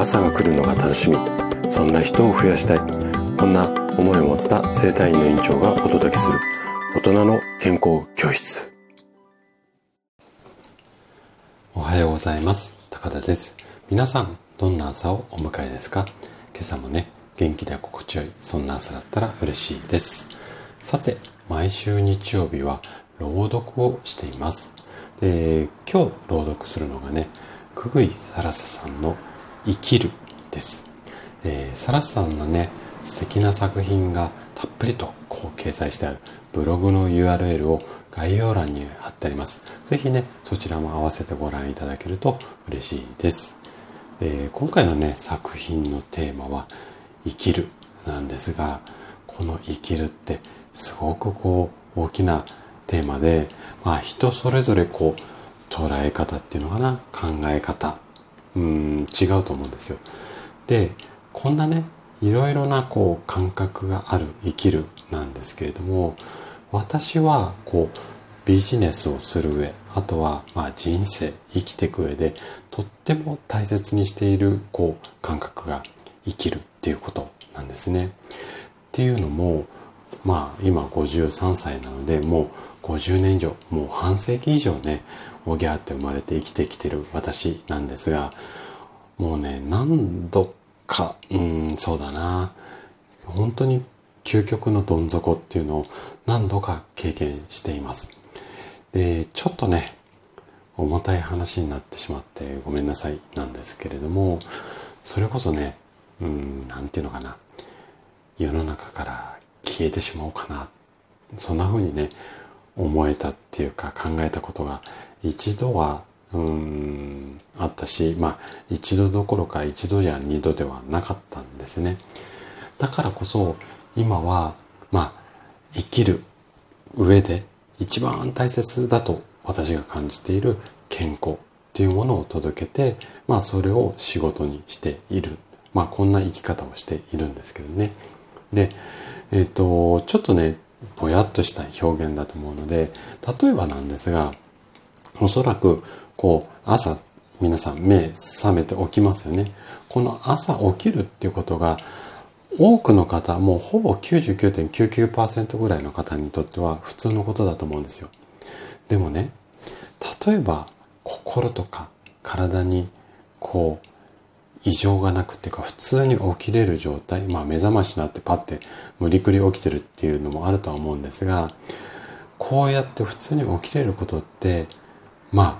朝が来るのが楽しみ。そんな人を増やしたい。こんな思いを持った生体院の院長がお届けする。大人の健康教室。おはようございます。高田です。皆さんどんな朝をお迎えですか？今朝もね元気で心地よいそんな朝だったら嬉しいです。さて毎週日曜日は朗読をしています。で今日朗読するのがね久々井サラサさんの生きるです、えー、サラサさんのね素敵な作品がたっぷりとこう掲載してあるブログの URL を概要欄に貼ってあります。ぜひね、そちらも合わせてご覧いただけると嬉しいです。えー、今回のね、作品のテーマは生きるなんですが、この生きるってすごくこう大きなテーマで、まあ人それぞれこう捉え方っていうのかな、考え方、うん、違うと思うんですよ。で、こんなね、いろいろなこう感覚がある生きるなんですけれども、私はこうビジネスをする上、あとはまあ人生、生きていく上でとっても大切にしているこう感覚が生きるっていうことなんですね。っていうのも、まあ今53歳なのでもう50年以上、もう半世紀以上ね、おぎゃーって生まれて生きてきてる私なんですが、もうね、何度か、うん、そうだな。本当に究極のどん底っていうのを何度か経験しています。で、ちょっとね、重たい話になってしまってごめんなさいなんですけれども、それこそね、うん、なんていうのかな。世の中から消えてしまおうかな。そんな風にね、思えたっていうか考えたことが一度は、うん、あったし、まあ一度どころか一度や二度ではなかったんですね。だからこそ今は、まあ、生きる上で一番大切だと私が感じている健康っていうものを届けて、まあそれを仕事にしている。まあこんな生き方をしているんですけどね。で、えっ、ー、と、ちょっとね、ぼやっとした表現だと思うので、例えばなんですが、おそらく、こう、朝、皆さん目覚めて起きますよね。この朝起きるっていうことが、多くの方、もうほぼ99.99%ぐらいの方にとっては普通のことだと思うんですよ。でもね、例えば心とか体にこう異常がなくっていうか普通に起きれる状態、まあ目覚ましになってパッて無理くり起きてるっていうのもあるとは思うんですが、こうやって普通に起きれることって、まあ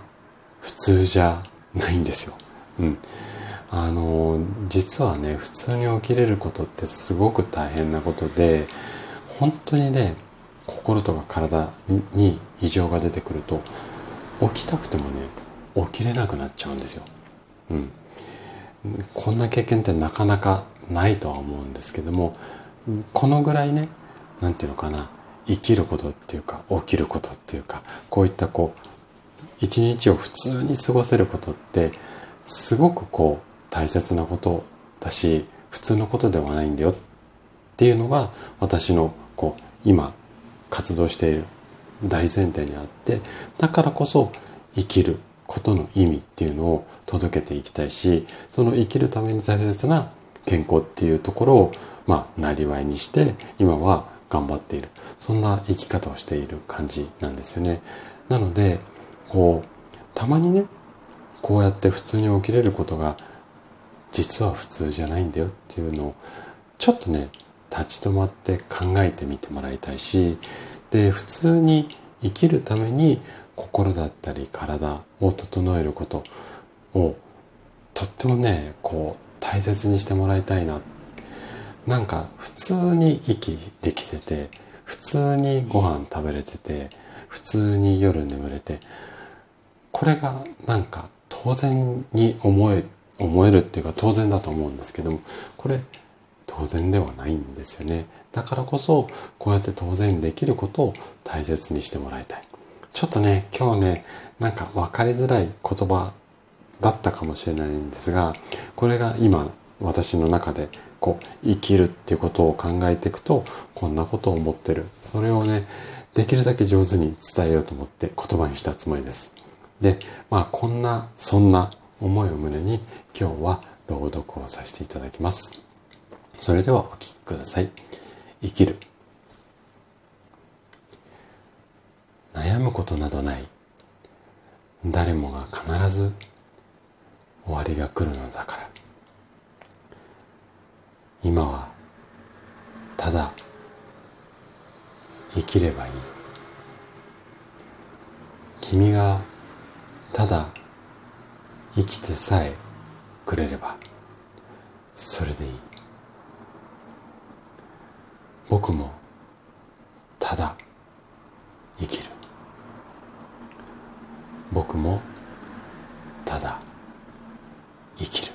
普通じゃないんですよ。うん。あの、実はね、普通に起きれることってすごく大変なことで、本当にね、心とか体に異常が出てくると、起きたくてもね、起きれなくなっちゃうんですよ。うん。こんな経験ってなかなかないとは思うんですけども、このぐらいね、なんていうのかな、生きることっていうか、起きることっていうか、こういったこう、一日を普通に過ごせることって、すごくこう、大切なことだし普通のことではないんだよっていうのが私のこう今活動している大前提にあってだからこそ生きることの意味っていうのを届けていきたいしその生きるために大切な健康っていうところをまあなりわいにして今は頑張っている。そんな生き方をしている感じなんですよね。なのでこうたまにねこうやって普通に起きれることが実は普通じゃないんだよっていうのをちょっとね立ち止まって考えてみてもらいたいしで普通に生きるために心だったり体を整えることをとってもねこう大切にしてもらいたいな。なんか普通に息できてて普通にご飯食べれてて普通に夜眠れてこれがなんか当然に思え思えるっていうか当然だと思うんですけどもこれ当然ではないんですよね。だからこそこうやって当然できることを大切にしてもらいたい。ちょっとね今日ねなんか分かりづらい言葉だったかもしれないんですがこれが今私の中でこう生きるっていうことを考えていくとこんなことを思ってるそれをねできるだけ上手に伝えようと思って言葉にしたつもりですでまあこんなそんな思いを胸に今日は朗読をさせていただきます。それではお聴きください。生きる。悩むことなどない。誰もが必ず終わりが来るのだから。今はただ生きればいい。君がただ生きてさえくれればそれでいい僕も僕もただ生きる。